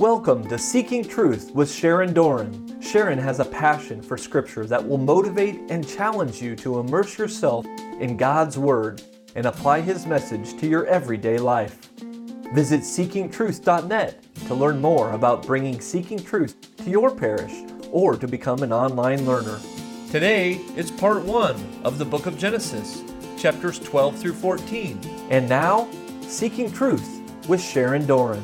Welcome to Seeking Truth with Sharon Doran. Sharon has a passion for Scripture that will motivate and challenge you to immerse yourself in God's Word and apply His message to your everyday life. Visit seekingtruth.net to learn more about bringing Seeking Truth to your parish or to become an online learner. Today, is part one of the book of Genesis, chapters 12 through 14. And now, Seeking Truth with Sharon Doran.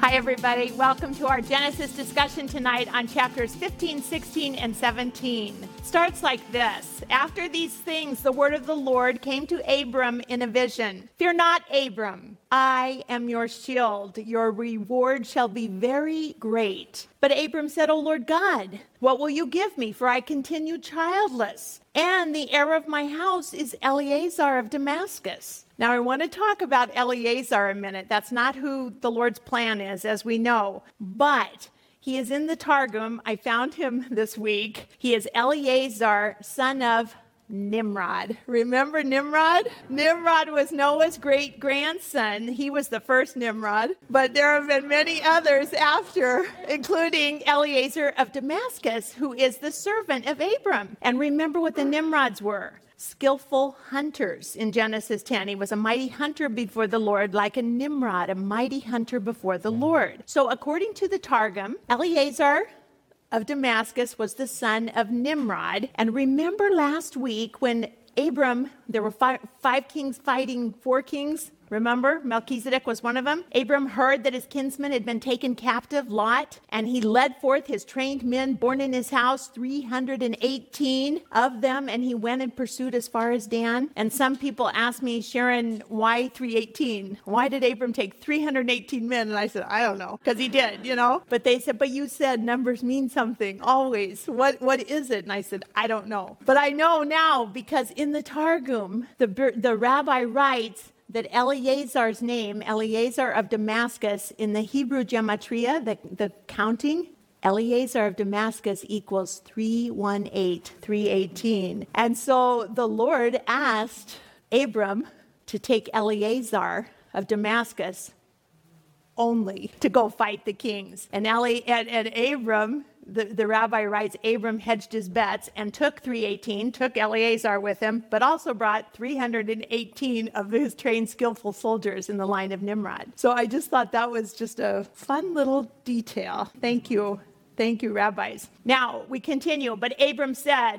Hi, everybody. Welcome to our Genesis discussion tonight on chapters 15, 16, and 17. Starts like this After these things, the word of the Lord came to Abram in a vision Fear not, Abram. I am your shield. Your reward shall be very great. But Abram said, O Lord God, what will you give me? For I continue childless. And the heir of my house is Eliezer of Damascus. Now, I want to talk about Eliezer a minute. That's not who the Lord's plan is, as we know. But he is in the Targum. I found him this week. He is Eliezer, son of Nimrod. Remember Nimrod? Nimrod was Noah's great grandson. He was the first Nimrod, but there have been many others after, including Eliezer of Damascus, who is the servant of Abram. And remember what the Nimrods were skillful hunters in Genesis 10. He was a mighty hunter before the Lord, like a Nimrod, a mighty hunter before the Lord. So, according to the Targum, Eliezer of Damascus was the son of Nimrod. And remember last week when Abram, there were five, five kings fighting four kings? Remember, Melchizedek was one of them. Abram heard that his kinsman had been taken captive, Lot, and he led forth his trained men born in his house, 318 of them, and he went and pursued as far as Dan. And some people ask me, Sharon, why 318? Why did Abram take 318 men? And I said, I don't know, because he did, you know. But they said, but you said numbers mean something always. What what is it? And I said, I don't know. But I know now because in the Targum, the the rabbi writes that Eliezer's name, Eliezer of Damascus, in the Hebrew gematria, the, the counting, Eliezer of Damascus equals 318, 318. And so the Lord asked Abram to take Eliezer of Damascus only to go fight the kings. And, and, and Abram the, the rabbi writes Abram hedged his bets and took 318, took Eliezer with him, but also brought 318 of his trained, skillful soldiers in the line of Nimrod. So I just thought that was just a fun little detail. Thank you. Thank you, rabbis. Now we continue. But Abram said,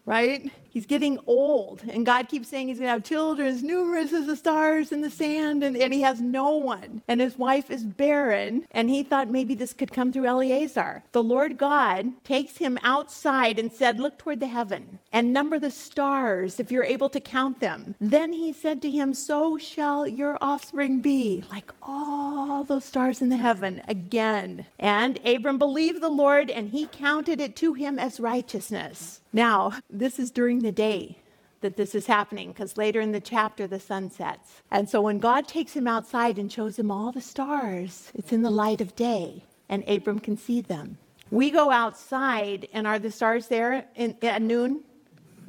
right? He's getting old, and God keeps saying he's going to have children as numerous as the stars in the sand, and, and he has no one. And his wife is barren, and he thought maybe this could come through Eliezer. The Lord God takes him outside and said, Look toward the heaven and number the stars if you're able to count them. Then he said to him, So shall your offspring be, like all those stars in the heaven again. And Abram believed the Lord, and he counted it to him as righteousness. Now, this is during the day that this is happening because later in the chapter the sun sets. And so when God takes him outside and shows him all the stars, it's in the light of day, and Abram can see them. We go outside, and are the stars there in, at noon?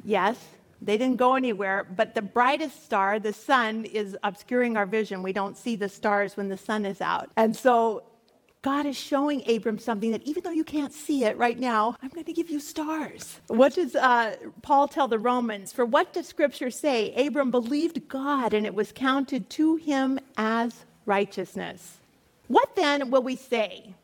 Yes. They didn't go anywhere, but the brightest star, the sun, is obscuring our vision. We don't see the stars when the sun is out. And so God is showing Abram something that even though you can't see it right now, I'm going to give you stars. What does uh, Paul tell the Romans? For what does Scripture say? Abram believed God and it was counted to him as righteousness. What then will we say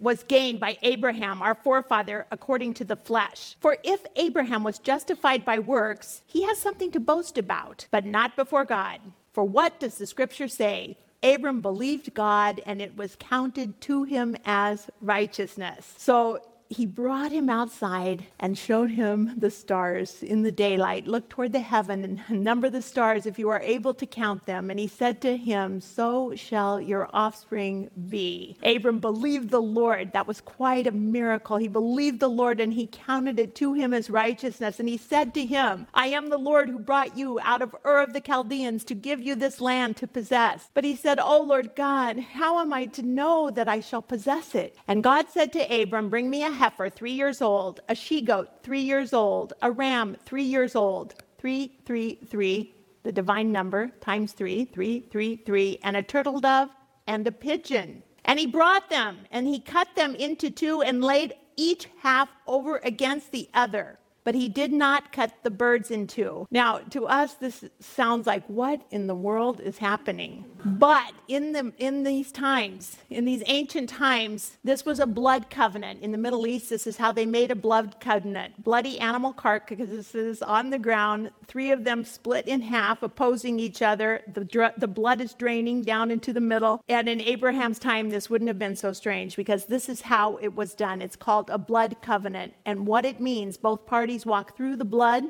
was gained by Abraham, our forefather, according to the flesh? For if Abraham was justified by works, he has something to boast about, but not before God. For what does the Scripture say? Abram believed God and it was counted to him as righteousness. So he brought him outside and showed him the stars in the daylight. Look toward the heaven and number the stars if you are able to count them. And he said to him, So shall your offspring be. Abram believed the Lord. That was quite a miracle. He believed the Lord and he counted it to him as righteousness. And he said to him, I am the Lord who brought you out of Ur of the Chaldeans to give you this land to possess. But he said, Oh Lord God, how am I to know that I shall possess it? And God said to Abram, Bring me a heifer three years old, a she goat three years old, a ram three years old, three, three, three, the divine number times three, three, three, three, and a turtle dove and a pigeon. And he brought them and he cut them into two and laid each half over against the other but he did not cut the birds in two. Now, to us, this sounds like what in the world is happening? But in, the, in these times, in these ancient times, this was a blood covenant. In the Middle East, this is how they made a blood covenant. Bloody animal carcasses on the ground, three of them split in half, opposing each other. The, the blood is draining down into the middle. And in Abraham's time, this wouldn't have been so strange because this is how it was done. It's called a blood covenant. And what it means, both parties parties walk through the blood,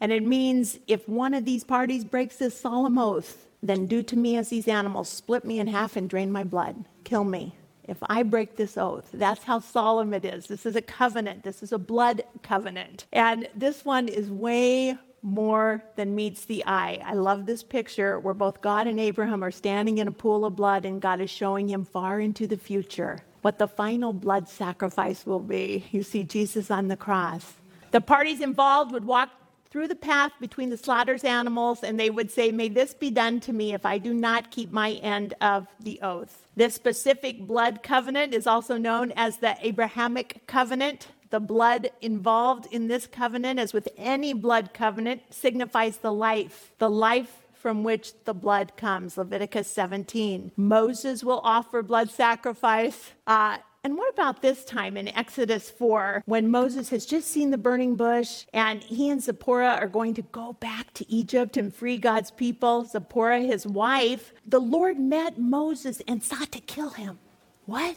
and it means if one of these parties breaks this solemn oath, then do to me as these animals, split me in half and drain my blood, kill me. If I break this oath, that's how solemn it is. This is a covenant. This is a blood covenant. And this one is way more than meets the eye. I love this picture where both God and Abraham are standing in a pool of blood, and God is showing him far into the future what the final blood sacrifice will be. You see Jesus on the cross. The parties involved would walk through the path between the slaughter's animals and they would say, May this be done to me if I do not keep my end of the oath. This specific blood covenant is also known as the Abrahamic covenant. The blood involved in this covenant, as with any blood covenant, signifies the life, the life from which the blood comes. Leviticus 17. Moses will offer blood sacrifice. Uh, and what about this time in Exodus 4 when Moses has just seen the burning bush and he and Zipporah are going to go back to Egypt and free God's people? Zipporah, his wife, the Lord met Moses and sought to kill him. What?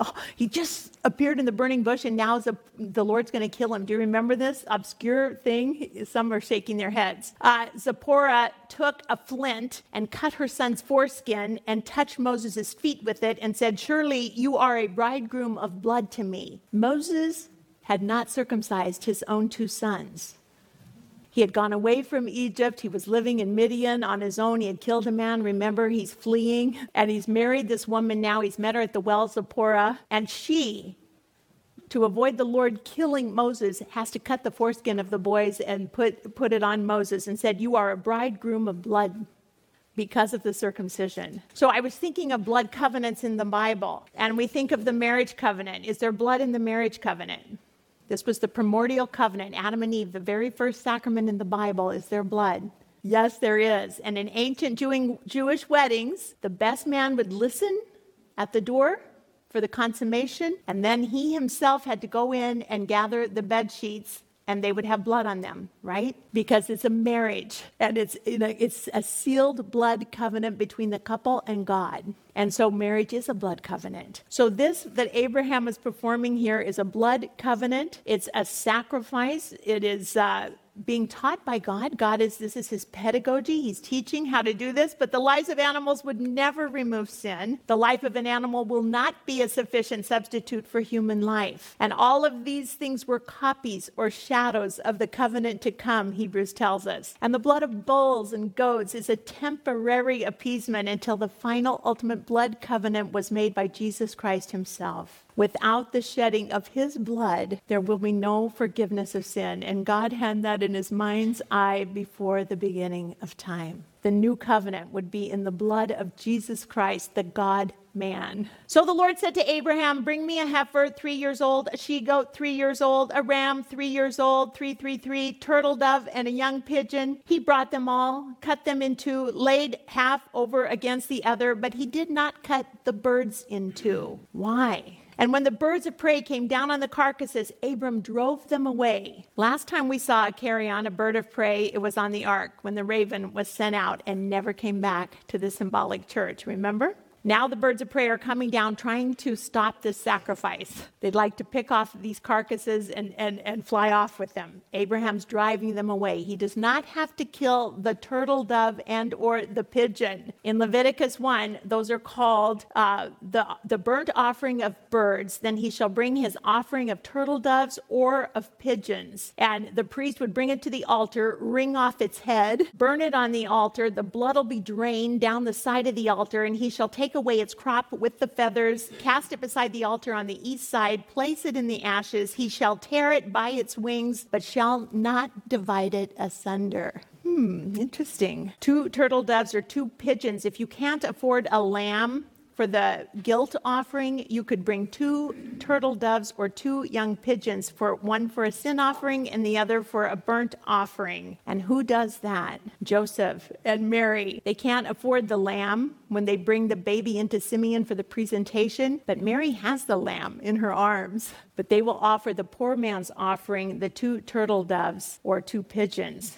Oh, he just appeared in the burning bush and now the, the Lord's going to kill him. Do you remember this obscure thing? Some are shaking their heads. Uh, Zipporah took a flint and cut her son's foreskin and touched Moses' feet with it and said, Surely you are a bridegroom of blood to me. Moses had not circumcised his own two sons. He had gone away from Egypt. He was living in Midian on his own. He had killed a man. Remember, he's fleeing. And he's married this woman now. He's met her at the wells of Porah. And she, to avoid the Lord killing Moses, has to cut the foreskin of the boys and put, put it on Moses and said, You are a bridegroom of blood because of the circumcision. So I was thinking of blood covenants in the Bible, and we think of the marriage covenant. Is there blood in the marriage covenant? This was the primordial covenant. Adam and Eve, the very first sacrament in the Bible, is their blood. Yes, there is. And in ancient Jewish weddings, the best man would listen at the door for the consummation, and then he himself had to go in and gather the bed sheets and they would have blood on them, right? Because it's a marriage and it's, you know, it's a sealed blood covenant between the couple and God. And so marriage is a blood covenant. So this that Abraham is performing here is a blood covenant. It's a sacrifice. It is uh, being taught by God. God is, this is his pedagogy. He's teaching how to do this, but the lives of animals would never remove sin. The life of an animal will not be a sufficient substitute for human life. And all of these things were copies or shadows of the covenant to come, Hebrews tells us. And the blood of bulls and goats is a temporary appeasement until the final ultimate blood covenant was made by Jesus Christ himself. Without the shedding of his blood, there will be no forgiveness of sin. And God had that in his mind's eye before the beginning of time. The new covenant would be in the blood of Jesus Christ, the God man. So the Lord said to Abraham, Bring me a heifer three years old, a she goat three years old, a ram three years old, three, three, three, turtle dove, and a young pigeon. He brought them all, cut them in two, laid half over against the other, but he did not cut the birds in two. Why? And when the birds of prey came down on the carcasses, Abram drove them away. Last time we saw a carrion, a bird of prey, it was on the ark when the raven was sent out and never came back to the symbolic church. Remember? Now the birds of prey are coming down trying to stop this sacrifice. They'd like to pick off these carcasses and, and, and fly off with them. Abraham's driving them away. He does not have to kill the turtle dove and or the pigeon. In Leviticus 1, those are called uh, the, the burnt offering of birds. Then he shall bring his offering of turtle doves or of pigeons. And the priest would bring it to the altar, wring off its head, burn it on the altar. The blood will be drained down the side of the altar, and he shall take away its crop with the feathers, cast it beside the altar on the east side, place it in the ashes. He shall tear it by its wings, but shall not divide it asunder. Hmm, interesting. Two turtle doves or two pigeons. If you can't afford a lamb, for the guilt offering, you could bring two turtle doves or two young pigeons, for one for a sin offering and the other for a burnt offering. And who does that? Joseph and Mary. They can't afford the lamb when they bring the baby into Simeon for the presentation, but Mary has the lamb in her arms. But they will offer the poor man's offering, the two turtle doves or two pigeons.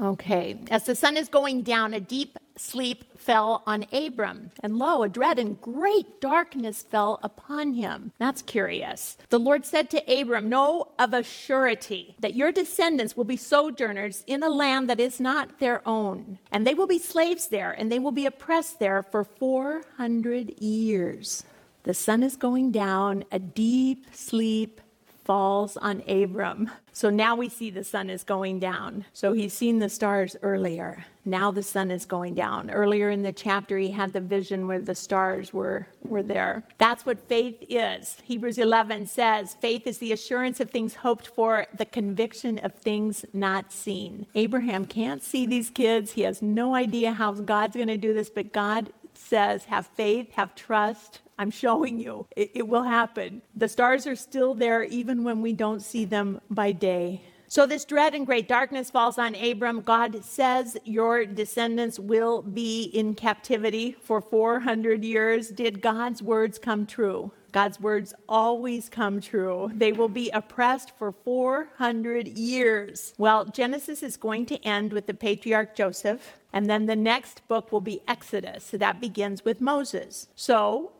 Okay, as the sun is going down, a deep sleep fell on Abram, and lo, a dread and great darkness fell upon him. That's curious. The Lord said to Abram, Know of a surety that your descendants will be sojourners in a land that is not their own, and they will be slaves there, and they will be oppressed there for 400 years. The sun is going down, a deep sleep falls on Abram. So now we see the sun is going down. So he's seen the stars earlier. Now the sun is going down. Earlier in the chapter, he had the vision where the stars were, were there. That's what faith is. Hebrews 11 says faith is the assurance of things hoped for, the conviction of things not seen. Abraham can't see these kids. He has no idea how God's going to do this, but God says have faith, have trust, I'm showing you. It, it, will happen. The stars are still there even when we don't see them by day. So, this dread and great darkness falls on Abram. God says your descendants will be in captivity for 400 years. Did God's words come true? God's words always come true. They will be oppressed for 400 years. Well, Genesis is going to end with the patriarch Joseph, and then the next book will be Exodus. So that begins with Moses. So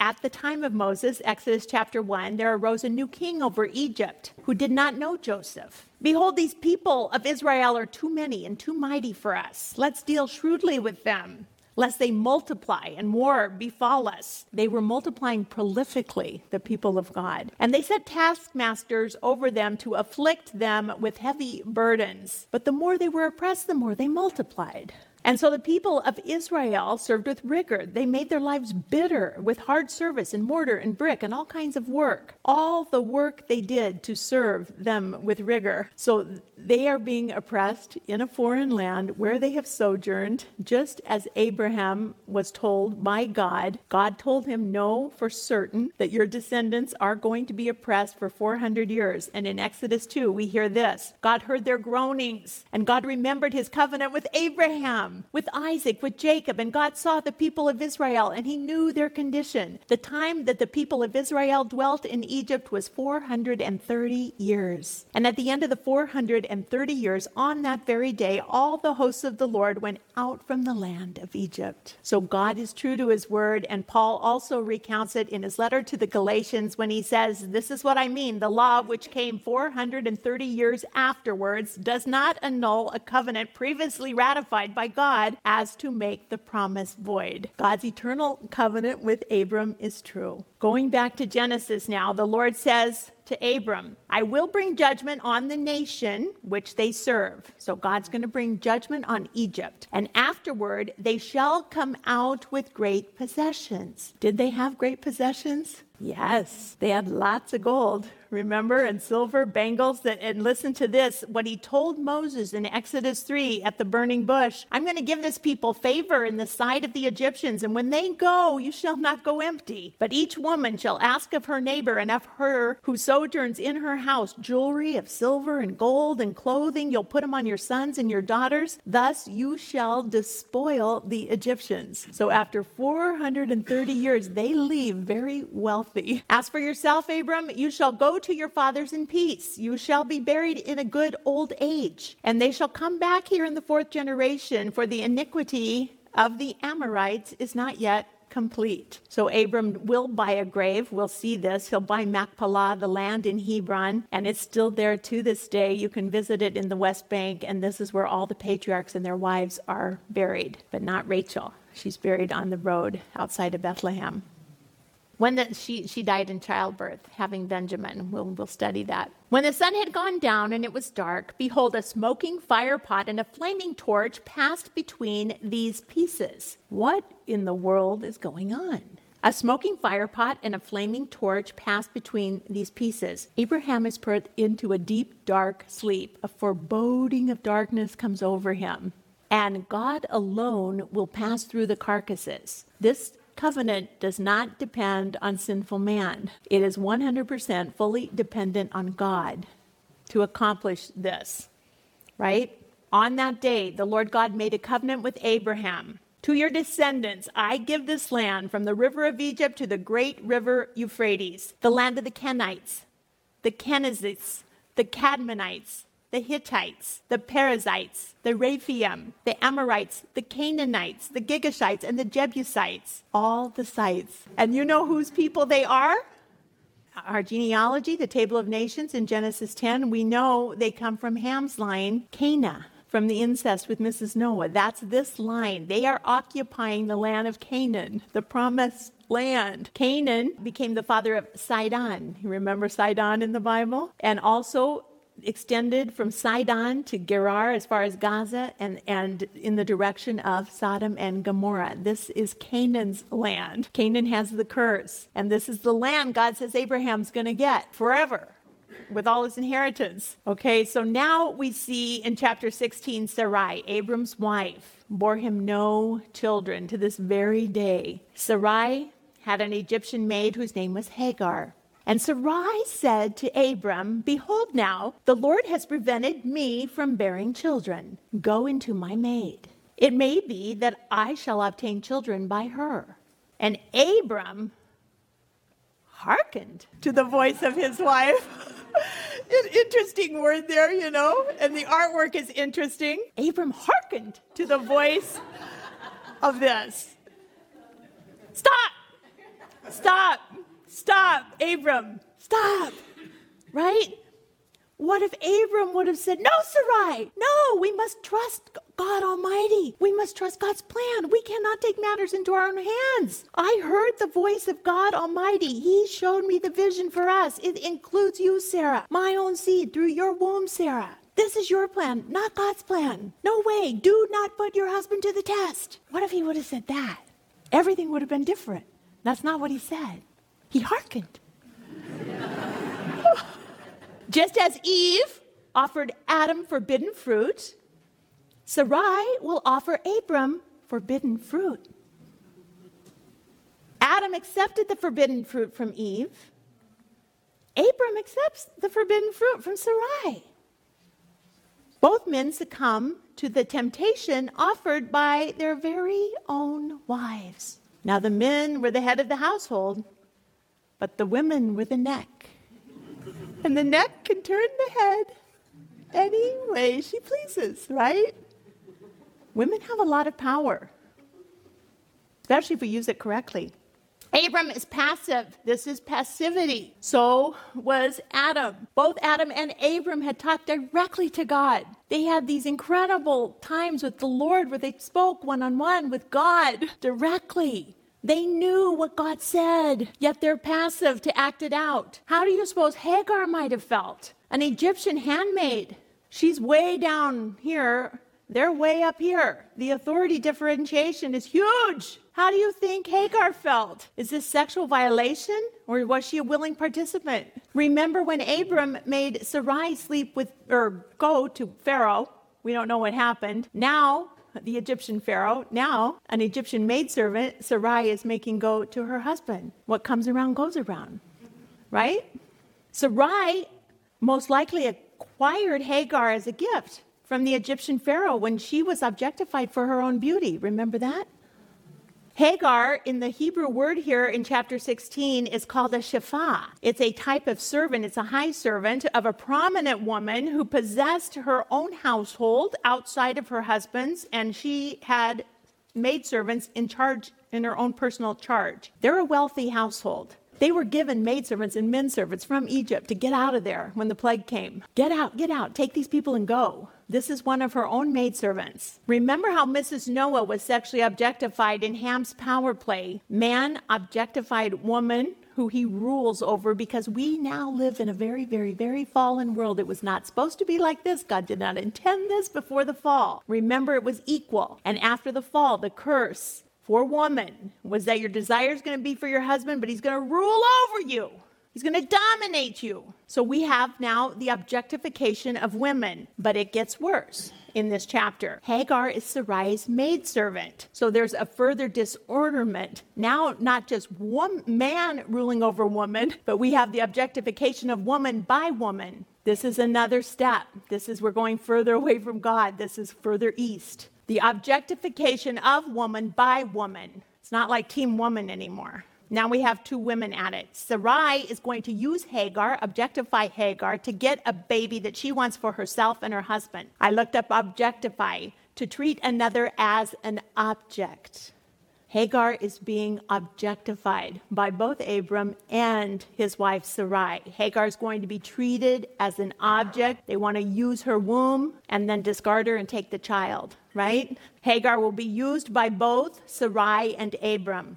at the time of Moses, Exodus chapter 1, there arose a new king over Egypt who did not know Joseph. Behold, these people of Israel are too many and too mighty for us. Let's deal shrewdly with them, lest they multiply and war befall us. They were multiplying prolifically, the people of God. And they set taskmasters over them to afflict them with heavy burdens. But the more they were oppressed, the more they multiplied. And so the people of Israel served with rigor. They made their lives bitter with hard service and mortar and brick and all kinds of work. All the work they did to serve them with rigor. So they are being oppressed in a foreign land where they have sojourned, just as Abraham was told by God. God told him, Know for certain that your descendants are going to be oppressed for 400 years. And in Exodus 2, we hear this God heard their groanings, and God remembered his covenant with Abraham, with Isaac, with Jacob. And God saw the people of Israel, and he knew their condition. The time that the people of Israel dwelt in Egypt was 430 years. And at the end of the 430 years, on that very day, all the hosts of the Lord went out from the land of Egypt. So God is true to his word, and Paul also recounts it in his letter to the Galatians when he says, This is what I mean. The law, which came 430 years afterwards, does not annul a covenant previously ratified by God as to make the promise void. God's eternal covenant with Abram is true. Going back to Genesis now, the Lord says, to Abram, I will bring judgment on the nation which they serve. So God's going to bring judgment on Egypt. And afterward, they shall come out with great possessions. Did they have great possessions? Yes, they had lots of gold remember, and silver bangles. That, and listen to this what he told Moses in Exodus 3 at the burning bush I'm going to give this people favor in the sight of the Egyptians, and when they go, you shall not go empty. But each woman shall ask of her neighbor and of her who sojourns in her house jewelry of silver and gold and clothing. You'll put them on your sons and your daughters. Thus you shall despoil the Egyptians. So after 430 years, they leave very wealthy. As for yourself, Abram, you shall go to your fathers in peace. You shall be buried in a good old age. And they shall come back here in the fourth generation, for the iniquity of the Amorites is not yet complete. So Abram will buy a grave. We'll see this. He'll buy Machpelah, the land in Hebron, and it's still there to this day. You can visit it in the West Bank, and this is where all the patriarchs and their wives are buried, but not Rachel. She's buried on the road outside of Bethlehem. When the, she, she died in childbirth, having Benjamin. We'll, we'll study that. When the sun had gone down and it was dark, behold, a smoking fire pot and a flaming torch passed between these pieces. What in the world is going on? A smoking fire pot and a flaming torch passed between these pieces. Abraham is put into a deep, dark sleep. A foreboding of darkness comes over him. And God alone will pass through the carcasses. This covenant does not depend on sinful man. It is 100% fully dependent on God to accomplish this, right? On that day, the Lord God made a covenant with Abraham. To your descendants, I give this land from the river of Egypt to the great river Euphrates, the land of the Kenites, the Kenizzites, the Cadmonites, the Hittites, the Perizzites, the Rephaim, the Amorites, the Canaanites, the Girgashites, and the Jebusites, all the sites. And you know whose people they are? Our genealogy, the table of nations in Genesis 10, we know they come from Ham's line, Cana, from the incest with Mrs. Noah. That's this line. They are occupying the land of Canaan, the promised land. Canaan became the father of Sidon. You remember Sidon in the Bible? And also extended from Sidon to Gerar as far as Gaza and, and in the direction of Sodom and Gomorrah. This is Canaan's land. Canaan has the curse. And this is the land God says Abraham's going to get forever with all his inheritance. Okay, so now we see in chapter 16 Sarai, Abram's wife, bore him no children to this very day. Sarai had an Egyptian maid whose name was Hagar. And Sarai said to Abram, Behold, now the Lord has prevented me from bearing children. Go into my maid. It may be that I shall obtain children by her. And Abram hearkened to the voice of his wife. An interesting word there, you know, and the artwork is interesting. Abram hearkened to the voice of this. Stop! Stop! Stop, Abram, stop. Right? What if Abram would have said, No, Sarai, no, we must trust God Almighty. We must trust God's plan. We cannot take matters into our own hands. I heard the voice of God Almighty. He showed me the vision for us. It includes you, Sarah, my own seed through your womb, Sarah. This is your plan, not God's plan. No way. Do not put your husband to the test. What if he would have said that? Everything would have been different. That's not what he said. He hearkened. Just as Eve offered Adam forbidden fruit, Sarai will offer Abram forbidden fruit. Adam accepted the forbidden fruit from Eve. Abram accepts the forbidden fruit from Sarai. Both men succumb to the temptation offered by their very own wives. Now, the men were the head of the household, but the women with the neck. And the neck can turn the head any way she pleases, right? Women have a lot of power, especially if we use it correctly. Abram is passive. This is passivity. So was Adam. Both Adam and Abram had talked directly to God. They had these incredible times with the Lord where they spoke one on one with God directly. They knew what God said, yet they're passive to act it out. How do you suppose Hagar might have felt? An Egyptian handmaid. She's way down here. They're way up here. The authority differentiation is huge. How do you think Hagar felt? Is this sexual violation or was she a willing participant? Remember when Abram made Sarai sleep with or go to Pharaoh? We don't know what happened. Now the Egyptian Pharaoh. Now, an Egyptian maidservant, Sarai, is making go to her husband. What comes around goes around, right? Sarai most likely acquired Hagar as a gift from the Egyptian Pharaoh when she was objectified for her own beauty. Remember that? Hagar, in the Hebrew word here in chapter 16, is called a shepha. It's a type of servant, it's a high servant of a prominent woman who possessed her own household outside of her husband's, and she had maidservants in charge, in her own personal charge. They're a wealthy household. They were given maidservants and men servants from Egypt to get out of there when the plague came. Get out, get out, take these people and go. This is one of her own maidservants. Remember how Mrs. Noah was sexually objectified in Ham's power play? Man objectified woman who he rules over because we now live in a very, very, very fallen world. It was not supposed to be like this. God did not intend this before the fall. Remember, it was equal. And after the fall, the curse for woman was that your desire is going to be for your husband, but he's going to rule over you. He's going to dominate you. So we have now the objectification of women, but it gets worse in this chapter. Hagar is Sarai's maidservant. So there's a further disorderment. Now, not just one man ruling over woman, but we have the objectification of woman by woman. This is another step. This is, we're going further away from God. This is further east the objectification of woman by woman. It's not like Team Woman anymore. Now we have two women at it. Sarai is going to use Hagar, objectify Hagar, to get a baby that she wants for herself and her husband. I looked up objectify, to treat another as an object. Hagar is being objectified by both Abram and his wife Sarai. Hagar is going to be treated as an object. They want to use her womb and then discard her and take the child, right? Hagar will be used by both Sarai and Abram.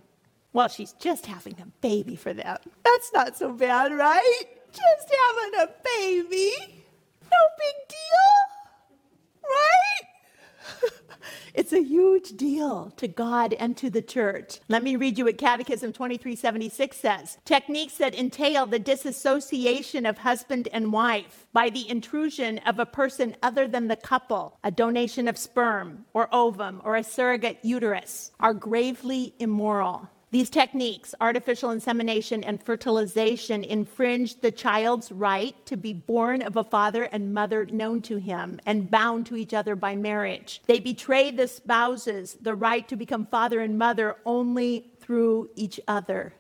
Well, she's just having a baby for them. That's not so bad, right? Just having a baby. No big deal, right? It's a huge deal to God and to the church. Let me read you what Catechism 2376 says Techniques that entail the disassociation of husband and wife by the intrusion of a person other than the couple, a donation of sperm or ovum or a surrogate uterus, are gravely immoral. These techniques, artificial insemination and fertilization, infringe the child's right to be born of a father and mother known to him and bound to each other by marriage. They betray the spouses the right to become father and mother only through each other.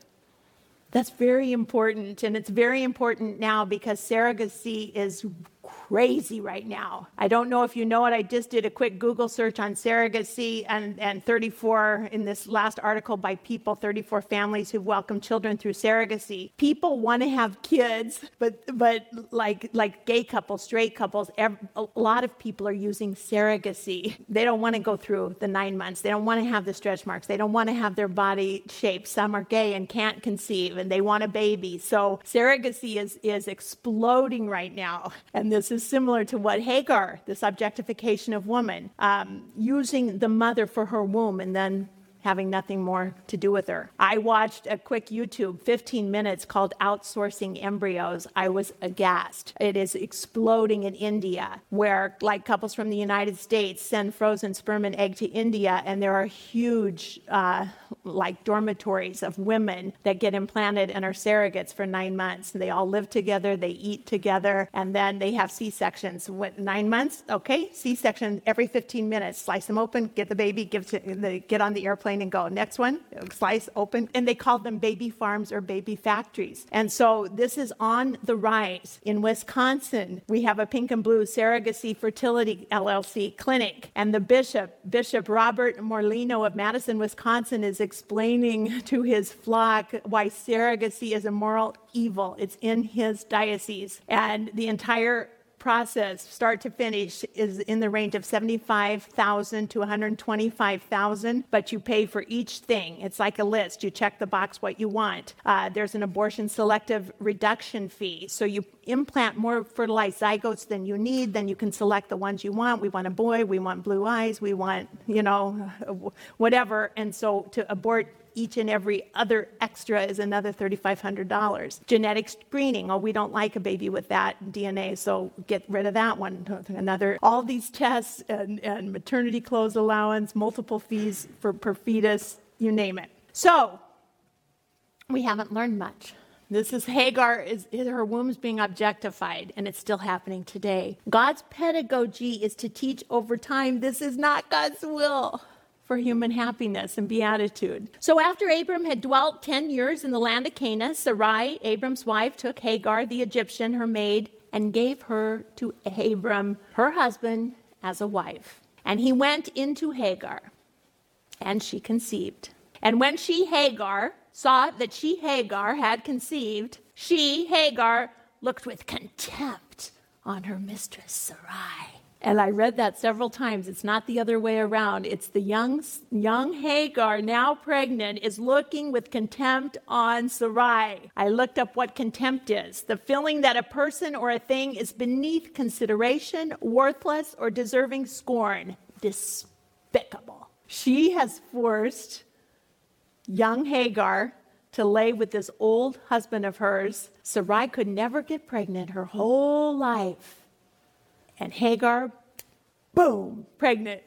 That's very important. And it's very important now because surrogacy is crazy right now. I don't know if you know it. I just did a quick Google search on surrogacy and, and 34 in this last article by People 34 families who've welcomed children through surrogacy. People want to have kids, but but like like gay couples, straight couples, a lot of people are using surrogacy. They don't want to go through the nine months. They don't want to have the stretch marks. They don't want to have their body shaped. Some are gay and can't conceive and they want a baby. So surrogacy is is exploding right now. And this is similar to what Hagar, this objectification of woman, um, using the mother for her womb and then having nothing more to do with her. I watched a quick YouTube, 15 minutes, called Outsourcing Embryos. I was aghast. It is exploding in India, where, like couples from the United States, send frozen sperm and egg to India, and there are huge, uh, like dormitories of women that get implanted and are surrogates for nine months. They all live together, they eat together, and then they have C sections. What, nine months? Okay, C section every 15 minutes. Slice them open, get the baby, give to, get on the airplane and go. Next one, slice open. And they called them baby farms or baby factories. And so this is on the rise. In Wisconsin, we have a pink and blue surrogacy fertility LLC clinic. And the bishop, Bishop Robert Morlino of Madison, Wisconsin, is explaining to his flock why surrogacy is a moral evil. It's in his diocese. And the entire process, start to finish, is in the range of 75,000 to 125,000, but you pay for each thing. It's like a list. You check the box what you want. Uh, there's an abortion selective reduction fee. So you implant more fertilized zygotes than you need, then you can select the ones you want. We want a boy, we want blue eyes, we want, you know, whatever. And so to abort each and every other extra is another $3,500. Genetic screening, oh, we don't like a baby with that DNA, so get rid of that one. Another, all these tests and, and maternity clothes allowance, multiple fees for per fetus, you name it. So, we haven't learned much. This is Hagar, is, her womb's being objectified, and it's still happening today. God's pedagogy is to teach over time. This is not God's will for human happiness and beatitude. So after Abram had dwelt 10 years in the land of Canaan, Sarai, Abram's wife, took Hagar the Egyptian, her maid, and gave her to Abram, her husband, as a wife. And he went into Hagar. and she conceived. And when she, Hagar, saw that she, Hagar, had conceived, she, Hagar, looked with contempt on her mistress Sarai. And I read that several times. It's not the other way around. It's the young, young Hagar, now pregnant, is looking with contempt on Sarai. I looked up what contempt is the feeling that a person or a thing is beneath consideration, worthless, or deserving scorn. Despicable. She has forced young Hagar to lay with this old husband of hers. Sarai could never get pregnant her whole life. And Hagar, boom, pregnant.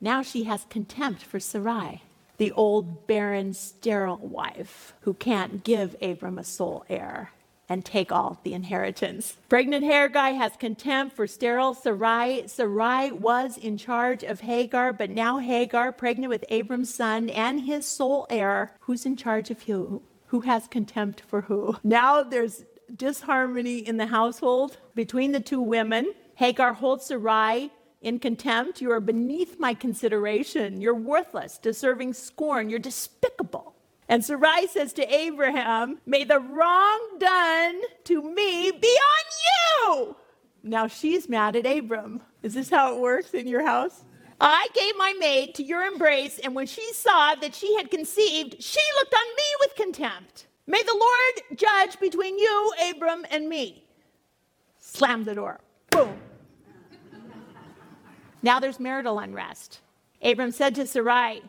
Now she has contempt for Sarai, the old barren, sterile wife who can't give Abram a sole heir and take all the inheritance. Pregnant Hagar has contempt for sterile Sarai. Sarai was in charge of Hagar, but now Hagar, pregnant with Abram's son and his sole heir, who's in charge of who? Who has contempt for who? Now there's disharmony in the household between the two women. Hagar holds Sarai in contempt. You are beneath my consideration. You're worthless, deserving scorn. You're despicable. And Sarai says to Abraham, May the wrong done to me be on you. Now she's mad at Abram. Is this how it works in your house? I gave my maid to your embrace, and when she saw that she had conceived, she looked on me with contempt. May the Lord judge between you, Abram, and me. Slam the door. Boom. now there's marital unrest. Abram said to Sarai,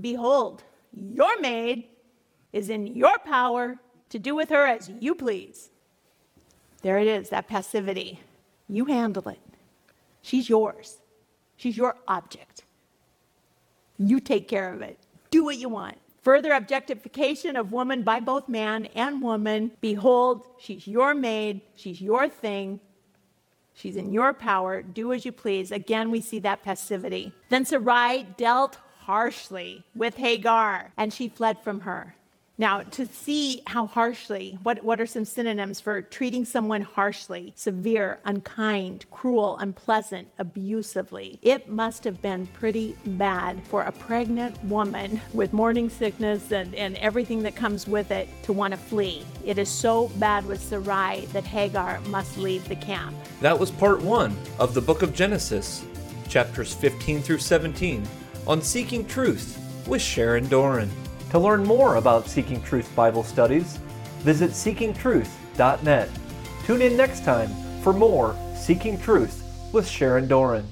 Behold, your maid is in your power to do with her as you please. There it is, that passivity. You handle it. She's yours. She's your object. You take care of it. Do what you want. Further objectification of woman by both man and woman. Behold, she's your maid, she's your thing, she's in your power. Do as you please. Again, we see that passivity. Then Sarai dealt harshly with Hagar, and she fled from her. Now, to see how harshly, what, what are some synonyms for treating someone harshly, severe, unkind, cruel, unpleasant, abusively? It must have been pretty bad for a pregnant woman with morning sickness and, and everything that comes with it to want to flee. It is so bad with Sarai that Hagar must leave the camp. That was part one of the book of Genesis, chapters 15 through 17, on seeking truth with Sharon Doran. To learn more about Seeking Truth Bible studies, visit seekingtruth.net. Tune in next time for more Seeking Truth with Sharon Doran.